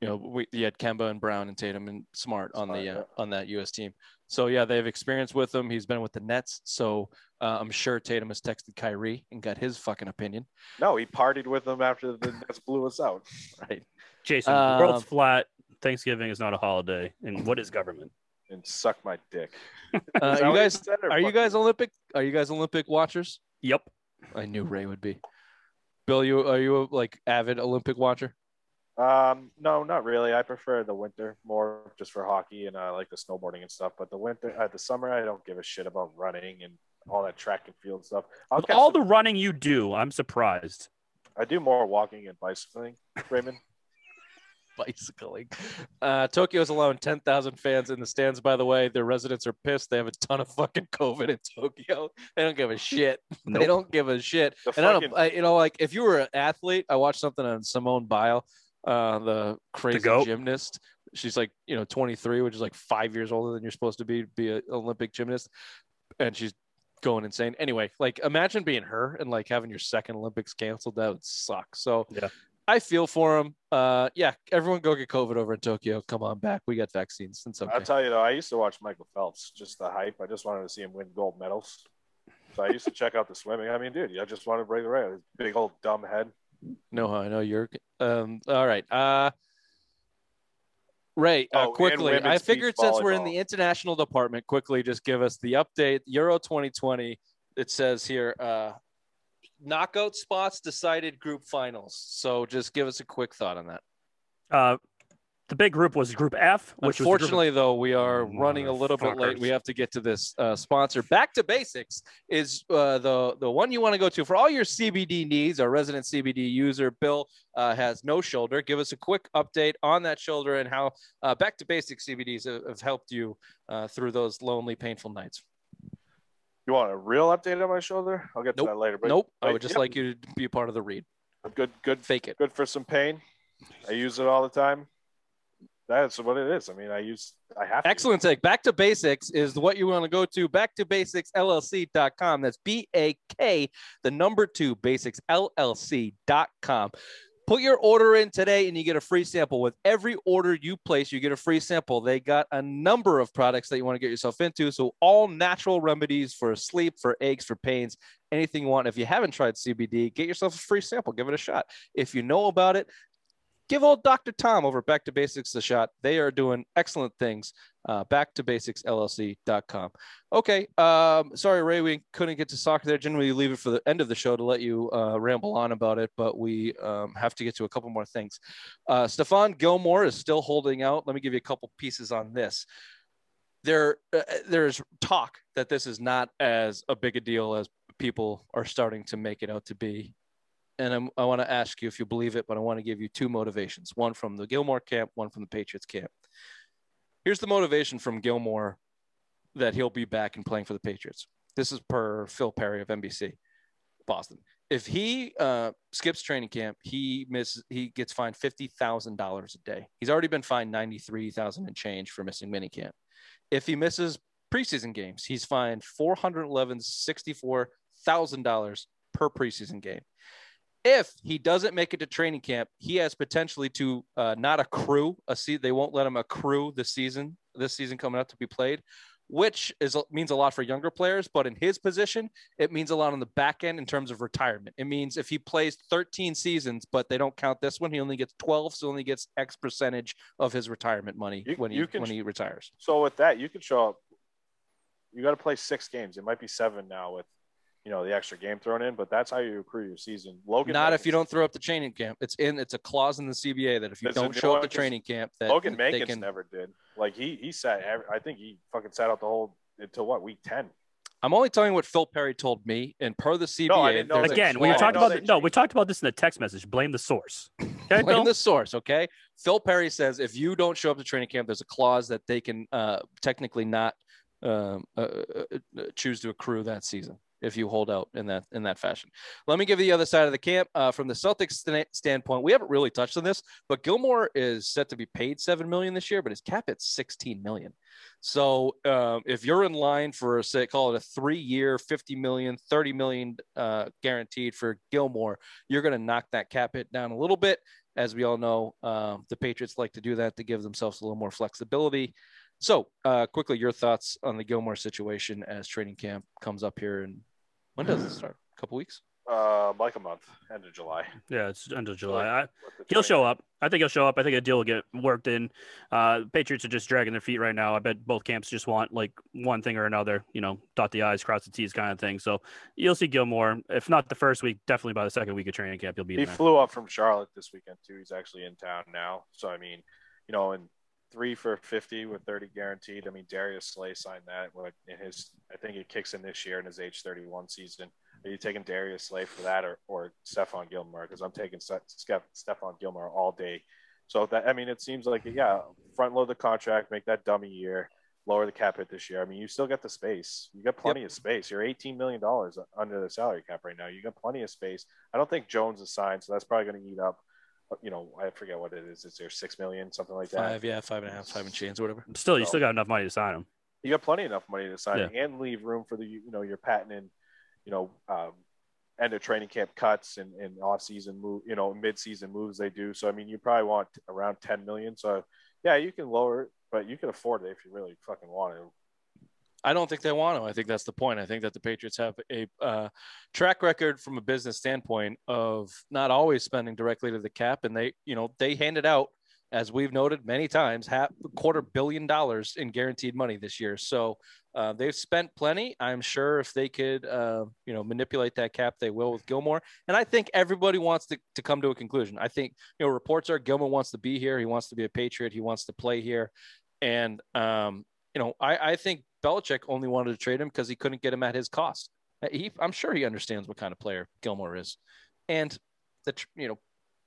You know, we you had Kemba and Brown and Tatum and Smart on Smart, the uh, on that U.S. team. So yeah, they have experience with him. He's been with the Nets, so uh, I'm sure Tatum has texted Kyrie and got his fucking opinion. No, he partied with them after the Nets blew us out. Right. Jason, the world's Um, flat. Thanksgiving is not a holiday. And what is government? And suck my dick. Uh, are you guys said, are you fuck guys Olympic? Are you guys Olympic watchers? Yep. I knew Ray would be. Bill, you are you a, like avid Olympic watcher? Um, no, not really. I prefer the winter more just for hockey and I like the snowboarding and stuff. But the winter, uh, the summer, I don't give a shit about running and all that track and field stuff. I'll With all the- the running you do, I'm surprised. I do more walking and bicycling, Raymond. bicycling. Uh, Tokyo's allowing 10,000 fans in the stands, by the way. Their residents are pissed. They have a ton of fucking COVID in Tokyo. They don't give a shit. They don't give a shit. The And I don't, I, you know, like if you were an athlete, I watched something on Simone Biles, uh, the crazy goat. gymnast. She's like, you know, 23, which is like five years older than you're supposed to be, be an Olympic gymnast. And she's going insane. Anyway, like imagine being her and like having your second Olympics canceled. That would suck. So Yeah. I feel for him. Uh, yeah, everyone go get COVID over in Tokyo. Come on back. We got vaccines. It's okay. I'll tell you though, I used to watch Michael Phelps. Just the hype. I just wanted to see him win gold medals. So I used to check out the swimming. I mean, dude, I just wanted to break the record. Big old dumb head. No, I know you're. Um, all right. Uh, Ray, uh, Oh, quickly, I figured beach since we're in the international department, quickly just give us the update. Euro 2020. It says here, uh, knockout spots decided group finals. So just give us a quick thought on that. Uh, the big group was Group F, which was group of- Unfortunately, though, we are running a little bit late. We have to get to this uh, sponsor. Back to Basics is uh, the the one you want to go to for all your CBD needs. Our resident CBD user, Bill, uh, has no shoulder. Give us a quick update on that shoulder and how uh, Back to Basics CBDs have, have helped you uh, through those lonely, painful nights. You want a real update on my shoulder? I'll get to that later. But nope. I would just yeah, like you to be a part of the read. good, good, Fake it. good for some pain. I use it all the time. That's what it is. I mean, I use. I have. to. Excellent take. Back to basics is what you want to go to. Back to basics LLC.com. That's B A K, the number two basics LLC.com. Put your order in today and you get a free sample. With every order you place, you get a free sample. They got a number of products that you want to get yourself into. So, all natural remedies for sleep, for aches, for pains, anything you want. If you haven't tried CBD, get yourself a free sample. Give it a shot. If you know about it, give old Dr. Tom over Back to Basics a shot. They are doing excellent things. Uh, back to basics LLC.com. Okay. Um, sorry, Ray, we couldn't get to soccer there. Generally, leave it for the end of the show to let you uh, ramble on about it, but we um, have to get to a couple more things. Uh, Stephon Gilmore is still holding out. Let me give you a couple pieces on this. There, uh, there's talk that this is not as a big a deal as people are starting to make it out to be and I'm, I want to ask you if you believe it, but I want to give you two motivations one from the Gilmore camp, one from the Patriots camp. Here's the motivation from Gilmore that he'll be back and playing for the Patriots. This is per Phil Perry of NBC Boston. If he uh, skips training camp, he miss he gets fined fifty thousand dollars a day. He's already been fined ninety three thousand and change for missing minicamp. If he misses preseason games, he's fined four hundred eleven sixty four thousand dollars per preseason game if he doesn't make it to training camp, he has potentially to uh, not accrue a seat. They won't let him accrue the season, this season coming up to be played, which is means a lot for younger players. But in his position, it means a lot on the back end in terms of retirement. It means if he plays 13 seasons, but they don't count this one, he only gets 12, so only gets X percentage of his retirement money You- when he can- when he retires. So with that, you can show up. You got to play six games. It might be seven now with, you know, the extra game thrown in, but that's how you accrue your season. Logan, Not if you don't throw up the training camp. It's in. It's a clause in the CBA that if you don't show up the training camp, that Logan they Mankins can. never did. Like he he sat. ev- I think he fucking sat out the whole until what week ten. I'm only telling you what Phil Perry told me, and per the CBA, No, I didn't know there's that. a Again, we I were talking about they the, no, we talked about this in the text message. Blame the source. Okay, Blame Bill? the source, okay? Phil Perry says if you don't show up to training camp, there's a clause that they can uh, technically not um, uh, uh, uh, choose to accrue that season if you hold out in that in that fashion. Let me give you the other side of the camp uh, from the Celtics sta- standpoint. We haven't really touched on this, but Gilmore is set to be paid seven million this year, but his cap at sixteen million. So um, if you're in line for say call it a three-year, 50 million, 30 million uh, guaranteed for Gilmore, you're going to knock that cap hit down a little bit. As we all know, um, the Patriots like to do that to give themselves a little more flexibility. So, uh, quickly, your thoughts on the Gilmore situation as training camp comes up here, and when does it start? A couple weeks. Uh, like a month, end of July. Yeah, it's end of July. I, he'll show up. I think he'll show up. I think a deal will get worked in. Uh, Patriots are just dragging their feet right now. I bet both camps just want like one thing or another. You know, dot the i's, cross the t's, kind of thing. So you'll see Gilmore. If not the first week, definitely by the second week of training camp, he'll be He there. flew up from Charlotte this weekend too. He's actually in town now. So I mean, you know, and three for fifty with thirty guaranteed. I mean, Darius Slay signed that in his. I think it kicks in this year in his age thirty-one season. Are you taking Darius Slay for that or or Stephon Gilmore? Because I'm taking Ste- Ste- Stephon Gilmore all day. So that I mean, it seems like yeah, front load the contract, make that dummy year, lower the cap hit this year. I mean, you still got the space. You got plenty of space. You're 18 million dollars under the salary cap right now. You got plenty of space. I don't think Jones is signed, so that's probably going to eat up. You know, I forget what it is. Is there six million, something like that? Five, yeah, five and a half, five and change, or whatever. Still, you So- still got enough money to sign him. You got plenty enough money to sign it and leave room for the you know your patented, you know, um, end of training camp cuts and, and off season move, you know, mid season moves they do. So I mean, you probably want around 10 million. So yeah, you can lower it, but you can afford it if you really fucking want to. I don't think they want to. I think that's the point. I think that the Patriots have a uh, track record from a business standpoint of not always spending directly to the cap, and they, you know, they handed out, as we've noted many times, half a quarter billion dollars in guaranteed money this year. So uh, they've spent plenty. I'm sure if they could, uh, you know, manipulate that cap, they will with Gilmore. And I think everybody wants to, to come to a conclusion. I think, you know, reports are Gilmore wants to be here. He wants to be a Patriot. He wants to play here. And, um, you know, I, I think Belichick only wanted to trade him because he couldn't get him at his cost. Uh, he, I'm sure he understands what kind of player Gilmore is, and the you know,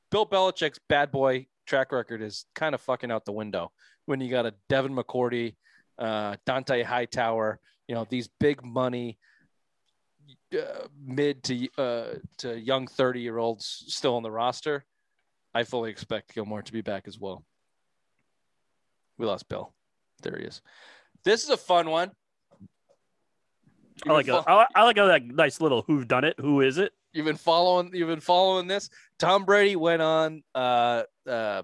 Bill Belichick's bad boy track record is kind of fucking out the window when you got a Devin McCourty, uh, Dont'a Hightower, you know, these big money. Uh, mid to uh, to young 30 year olds still on the roster. I fully expect Gilmore to be back as well. We lost Bill. There he is. This is a fun one. I like, a, I like that nice little who done it. Who is it? You've been following. You've been following this. Tom Brady went on. Uh, uh,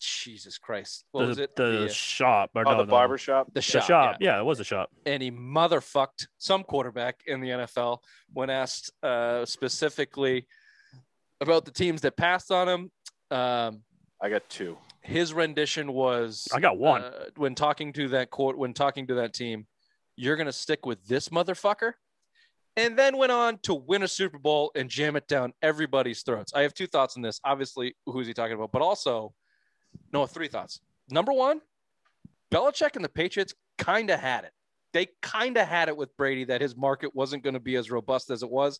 Jesus Christ, what the, was it? The, the shop or oh, no, the barber shop. The shop. The shop. Yeah. yeah. it was a shop. And he motherfucked some quarterback in the NFL when asked uh, specifically about the teams that passed on him. Um, I got two his rendition was I got one. Uh, when talking to that court when talking to that team, you're going to stick with this motherfucker. And then went on to win a Super Bowl and jam it down everybody's throats. I have two thoughts on this. Obviously, who's he talking about? But also, no, three thoughts. Number one, Belichick and the Patriots kind of had it. They kind of had it with Brady that his market wasn't going to be as robust as it was.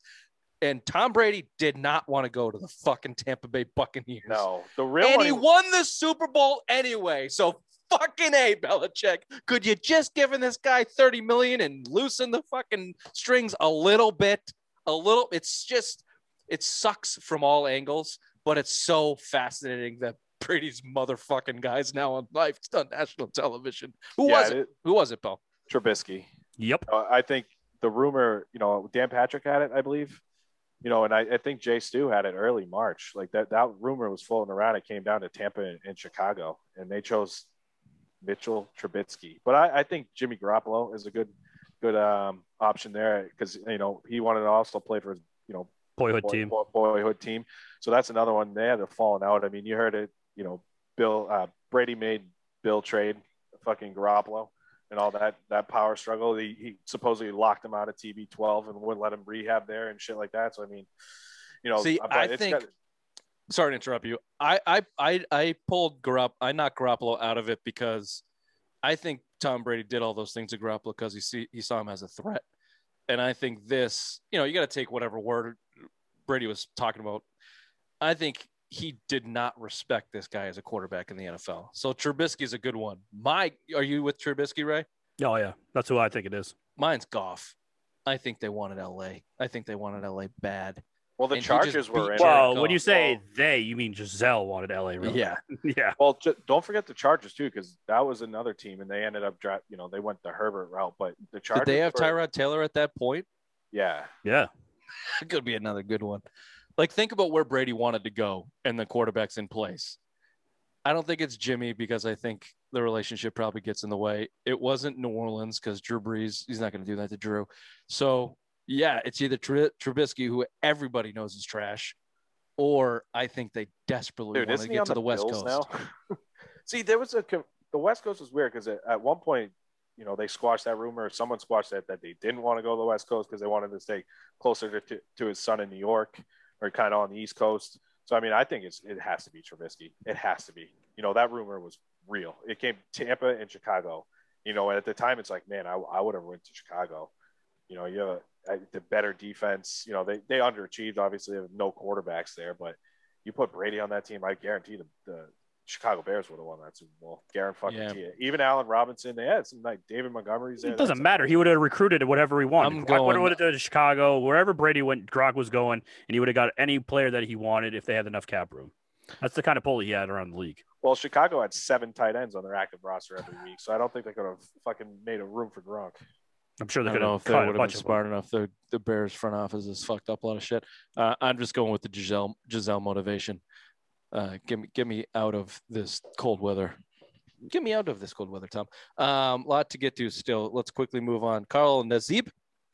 And Tom Brady did not want to go to the fucking Tampa Bay Buccaneers. No, the real and he won the Super Bowl anyway. So fucking a Belichick. Could you just given this guy 30 million and loosen the fucking strings a little bit? A little. It's just it sucks from all angles, but it's so fascinating that Brady's motherfucking guys now on live on national television. Who yeah, was it? it? Who was it, Bill? Trubisky. Yep. Uh, I think the rumor, you know, Dan Patrick had it, I believe you know, and I, I, think Jay Stu had it early March. Like that, that rumor was floating around. It came down to Tampa and, and Chicago, and they chose Mitchell Trubisky. But I, I, think Jimmy Garoppolo is a good, good um, option there because you know he wanted to also play for his, you know, boyhood boy, team, boy, boyhood team. So that's another one. They had to fallen out. I mean, you heard it. You know, Bill uh, Brady made Bill trade fucking Garoppolo and all that that power struggle. He, he supposedly locked him out of TB12 and wouldn't let him rehab there and shit like that. So I mean, you know, see, I think. Got... sorry to interrupt you. I I I, I pulled Garopp. I knocked Garoppolo out of it because I think Tom Brady did all those things to Garoppolo because he see he saw him as a threat, and I think this, you know, you got to take whatever word Brady was talking about. I think he did not respect this guy as a quarterback in the NFL. So Trubisky is a good one. My, are you with Trubisky, Ray? Oh yeah, that's who I think it is. Mine's Goff. I think they wanted LA. I think they wanted LA bad. Well, the and Chargers were in. Well, when you say well, they, you mean Gisele wanted LA, really? Yeah, yeah. Well, don't forget the Chargers too, because that was another team, and they ended up draft. You know, they went the Herbert route, but the Chargers. Did they have were, Tyrod Taylor at that point? Yeah, yeah. it could be another good one. Like, think about where Brady wanted to go and the quarterback's in place. I don't think it's Jimmy because I think the relationship probably gets in the way. It wasn't New Orleans because Drew Brees, he's not going to do that to Drew. So, yeah, it's either Tr- Trubisky, who everybody knows is trash, or I think they desperately Dude, want to get to the, the West Coast. Now? See, there was a the West Coast was weird because at one point, you know, they squashed that rumor. Someone squashed that that they didn't want to go to the West Coast because they wanted to stay closer to, to his son in New York or kind of on the East Coast. So I mean, I think it's it has to be Trubisky. It has to be. You know, that rumor was real. It came Tampa and Chicago. You know, and at the time, it's like, man, I, I would have went to Chicago. You know, you have a, the better defense. You know, they they underachieved. Obviously, they have no quarterbacks there, but you put Brady on that team, I guarantee the, the Chicago Bears would have won that Super Bowl. Garen fucking yeah. Tia. Even Allen Robinson, they had some like David Montgomery's there. It doesn't matter. He would have recruited whatever he wanted. I'm Gronk would have to Chicago, wherever Brady went, Gronk was going, and he would have got any player that he wanted if they had enough cap room. That's the kind of pull he had around the league. Well, Chicago had seven tight ends on their active roster every week, so I don't think they could have fucking made a room for Gronk. I'm sure they could have. If they would have been smart enough. The the Bears front office has fucked up a lot of shit. Uh, I'm just going with the Giselle Gisele motivation. Uh, get me get me out of this cold weather. get me out of this cold weather, Tom. Um, lot to get to still. Let's quickly move on. Carl Nassib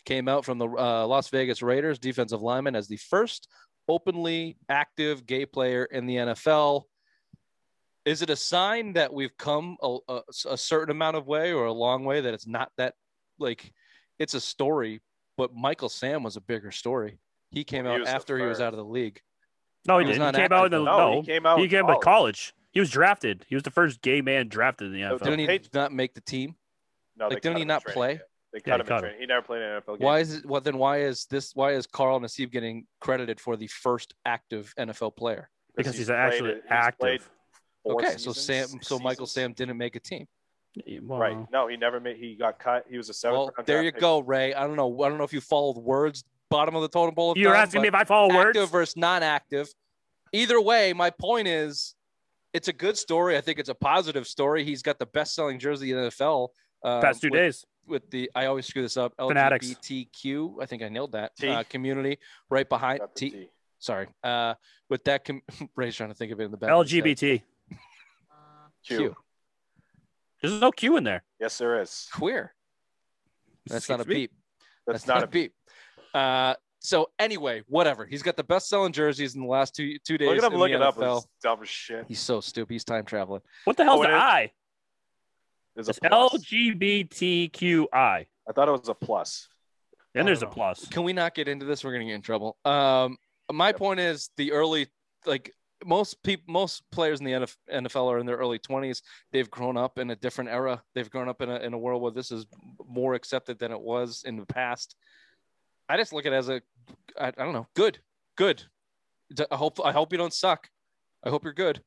came out from the uh, Las Vegas Raiders, defensive lineman, as the first openly active gay player in the NFL. Is it a sign that we've come a, a, a certain amount of way or a long way that it's not that like it's a story, but Michael Sam was a bigger story. He came He out the after he was out of the league. No, he He didn't. He came out in the no. No, he came out He came out college. college. He was drafted. He was the first gay man drafted in the No, NFL. Didn't he not make the team? No, Like, didn't he not play? camp. They cut he him cut in him. He never played an NFL game. Why is it? Well, then why is this? Why is Carl Nassib getting credited for the first active NFL player? because he's, played actually played active. four Okay, so Sam, six so Michael. Sam didn't make a team. Well, Right. No, he never made. He got cut. He was a seventh. Well, round there you pick. go, Ray. I don't know. I don't know if you followed words. Bottom of the totem pole. Of You're time, asking me if I follow active words. versus non-active. Either way, my point is, it's a good story. I think it's a positive story. He's got the best-selling jersey in the NFL. Um, Past two with, days. with the I always screw this up. Fanatics. LGBTQ. I think I nailed that. T. Uh, community right behind T. T. Sorry. Uh, with that, com- Ray's trying to think of it in the back. of his head. LGBT. Q. Q. There's no Q in there. Yes, there is. Queer. That's not a Excuse me? beep. That's, not, a beep. Uh, so anyway, whatever. He's got the best-selling jerseys in the last two two days. Look at him in looking the up. NFL. It's dumb as shit. He's so stupid. He's time traveling. What the hell's Oh, the? I? There's It's a. LGBTQI. I thought it was a plus. And there's a plus. Can we not get into this? We're gonna get in trouble. Um, my Yep. point is the early, like most people, most players in the NFL are in their early twenties. They've grown up in a different era. They've grown up in a in a world where this is more accepted than it was in the past. I just look at it as a, I, I don't know, good, good. I hope I hope you don't suck. I hope you're good.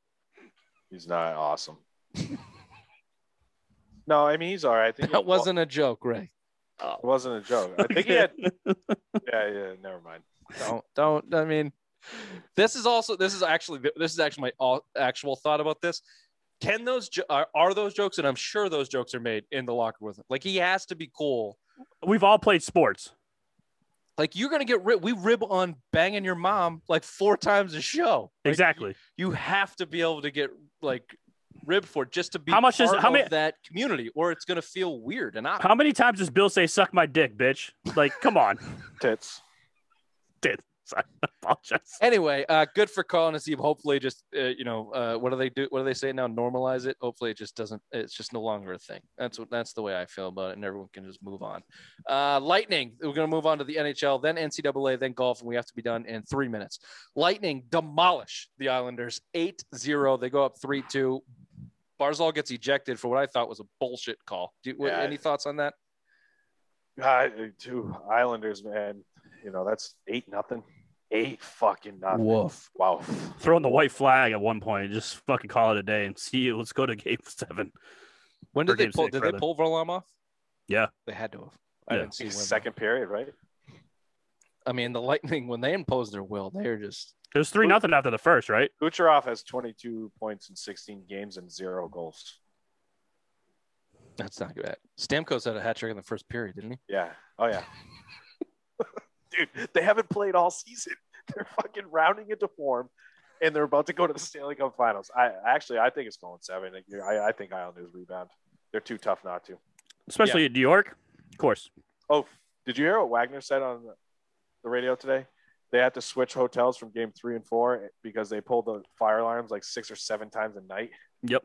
He's not awesome. no, I mean he's all right. I think That wasn't a joke, Ray. Oh. It wasn't a joke. I think he had. Yeah, yeah. Never mind. don't don't i mean this is also this is actually this is actually my actual thought about this can those are, are those jokes and i'm sure those jokes are made in the locker room with him like he has to be cool We've all played sports. Like you're gonna get rib we rib on banging your mom like four times a show Like, Exactly. you, you have to be able to get like ribbed for just to be How much is- part how of many- that community or it's gonna feel weird and I, How many times does Bill say "suck my dick, bitch"? Like, come on. Tits. Did Sorry, I apologize. anyway, uh, good for Carl Nassib. Hopefully, just uh, you know, uh, what do they do? What do they say now? Normalize it. Hopefully, it just doesn't. It's just no longer a thing. That's what. That's the way I feel about it, and everyone can just move on. Uh, Lightning. We're gonna move on to the NHL, then NCAA, then golf, and we have to be done in three minutes. Lightning demolish the Islanders 8-0. They go up three two. Barzal gets ejected for what I thought was a bullshit call. Do, what- Yeah. Any thoughts on that? Uh, two Islanders, man. You know that's eight nothing. Eight fucking nothing. Woof. Wow. Throwing the white flag at one point, just fucking call it a day and see you. Let's go to game seven. When For did they pull? six, did they pull Varlamov off? Yeah. They had to have. I Yeah. didn't see when. though. Second period, right? I mean, the Lightning when they impose their will, they are just It was three nothing after the first, right? Kucherov has 22 points in 16 games and zero goals. that's not bad. Stamkos had a hat trick in the first period, didn't he? Yeah. Oh yeah. Dude, they haven't played all season. They're fucking rounding into form, and they're about to go to the Stanley Cup Finals. I actually, I think it's going seven. I, I think Islanders rebound. They're too tough not to. Especially in New York. Of course. Oh, did you hear what Wagner said on the, the radio today? They had to switch hotels from game three and four because they pulled the fire alarms like six or seven times a night. Yep.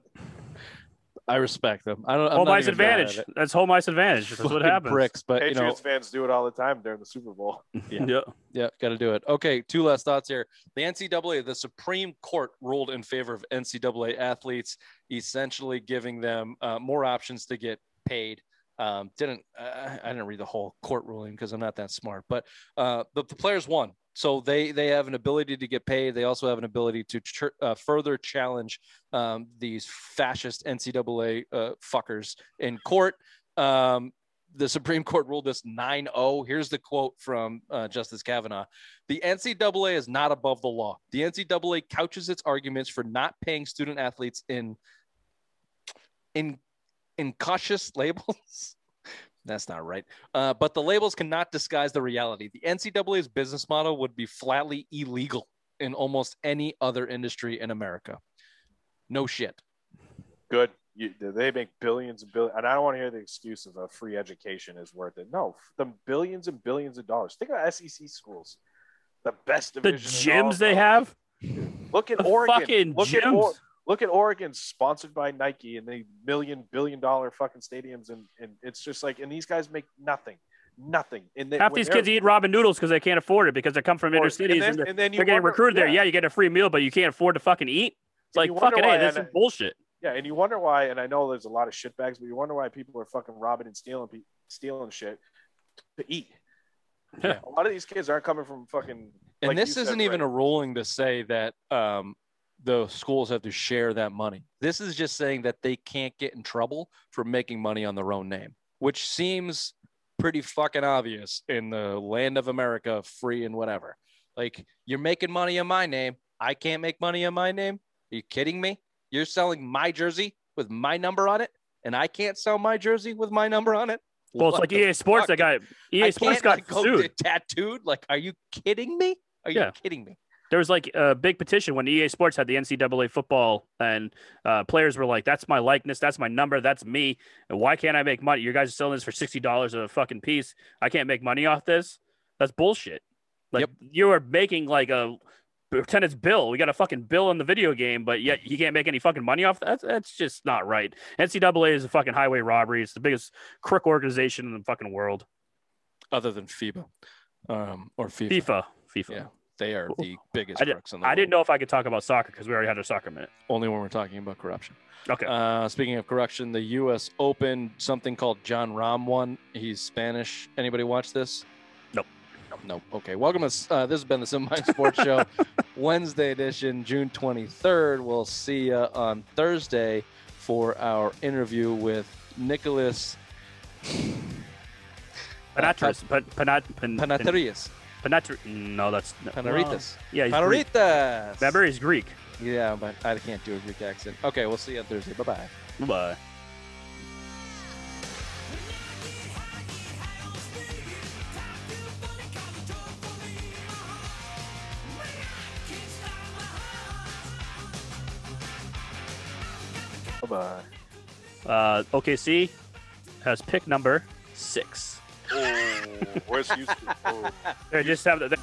I respect them. I don't. I'm home not ice even mad at advantage. That's home ice advantage. That's what happens. Bricks, but you know, Patriots fans do it all the time during the Super Bowl. Yeah. Yeah. yeah, got to do it. Okay, two last thoughts here. The NCAA, the Supreme Court ruled in favor of NCAA athletes, essentially giving them uh, more options to get paid. Um, didn't uh, I didn't read the whole court ruling because I'm not that smart, but uh, the, the players won, so they they have an ability to get paid. They also have an ability to uh, further challenge um, these fascist NCAA uh, fuckers in court. Um, the Supreme Court ruled this 9 0. Here's the quote from uh, Justice Kavanaugh The NCAA is not above the law. The NCAA couches its arguments for not paying student athletes in, in, in cautious labels. That's not right. Uh, but the labels cannot disguise the reality. The NCAA's business model would be flatly illegal in almost any other industry in America. No shit. Good. You, they make billions and billions, and I don't want to hear the excuse of a free education is worth it. No, the billions and billions of dollars. Think about SEC schools, the best of The division. in all gyms they have. Look at The Oregon. fucking look at gyms. or, look at Oregon, sponsored by Nike, and the million billion dollar fucking stadiums, and, and it's just like, and these guys make nothing, nothing. And they, Half these kids eat ramen noodles because they can't afford it because they come from or- inner and cities then- and, they're, and then you they're getting wonder- recruited there. Yeah, you get a free meal, but you can't afford to fucking eat. It's And like you wonder fucking hey, this is bullshit. Yeah, and you wonder why, and I know there's a lot of shitbags, but you wonder why people are fucking robbing and stealing, stealing shit to eat. Yeah. A lot of these kids aren't coming from fucking. And like this you isn't said, even right? a ruling to say that um, the schools have to share that money. This is just saying that they can't get in trouble for making money on their own name, which seems pretty fucking obvious in the land of America, free and whatever. Like you're making money on my name. I can't make money on my name. Are you kidding me? You're selling my jersey with my number on it, and I can't sell my jersey with my number on it. Well, it's like EA Sports fuck? that got EA I Sports got go sued. tattooed. Like, are you kidding me? Are you Yeah. kidding me? There was like a big petition when EA Sports had the NCAA football, and uh, players were like, "That's my likeness. That's my number. That's me. And why can't I make money? You guys are selling this for sixty dollars of a fucking piece. I can't make money off this. That's bullshit. Like Yep. you are making like a pretend it's Bill. We got a fucking Bill in the video game, but yet you can't make any fucking money off that. That's, that's just not right. NCAA is a fucking highway robbery. It's the biggest crook organization in the fucking world. Other than FIBA, um, or FIFA. FIFA. FIFA. Yeah, they are the biggest I, did, crooks in the I world. didn't know if I could talk about soccer because we already had our soccer minute. Only when we're talking about corruption. Okay. Uh, speaking of corruption, the U.S. Open, something called Jon Rahm won. He's Spanish. Anybody watch this? Nope. Nope. Okay. Welcome to uh, this has been the Simple Mind Sports Show, Wednesday edition, June 23rd. We'll see you on Thursday for our interview with Nicholas Panatris. Pan, panat, pan, pan, Panatrias. Panatri- No, that's no, Panaritas. Yeah, he's Greek. Panaritas. Remember, he's Greek. Yeah, but I can't do a Greek accent. Okay, we'll see you on Thursday. Bye bye. Bye. Bye. Uh, OKC has pick number six. Where's Houston? Oh. They just have the.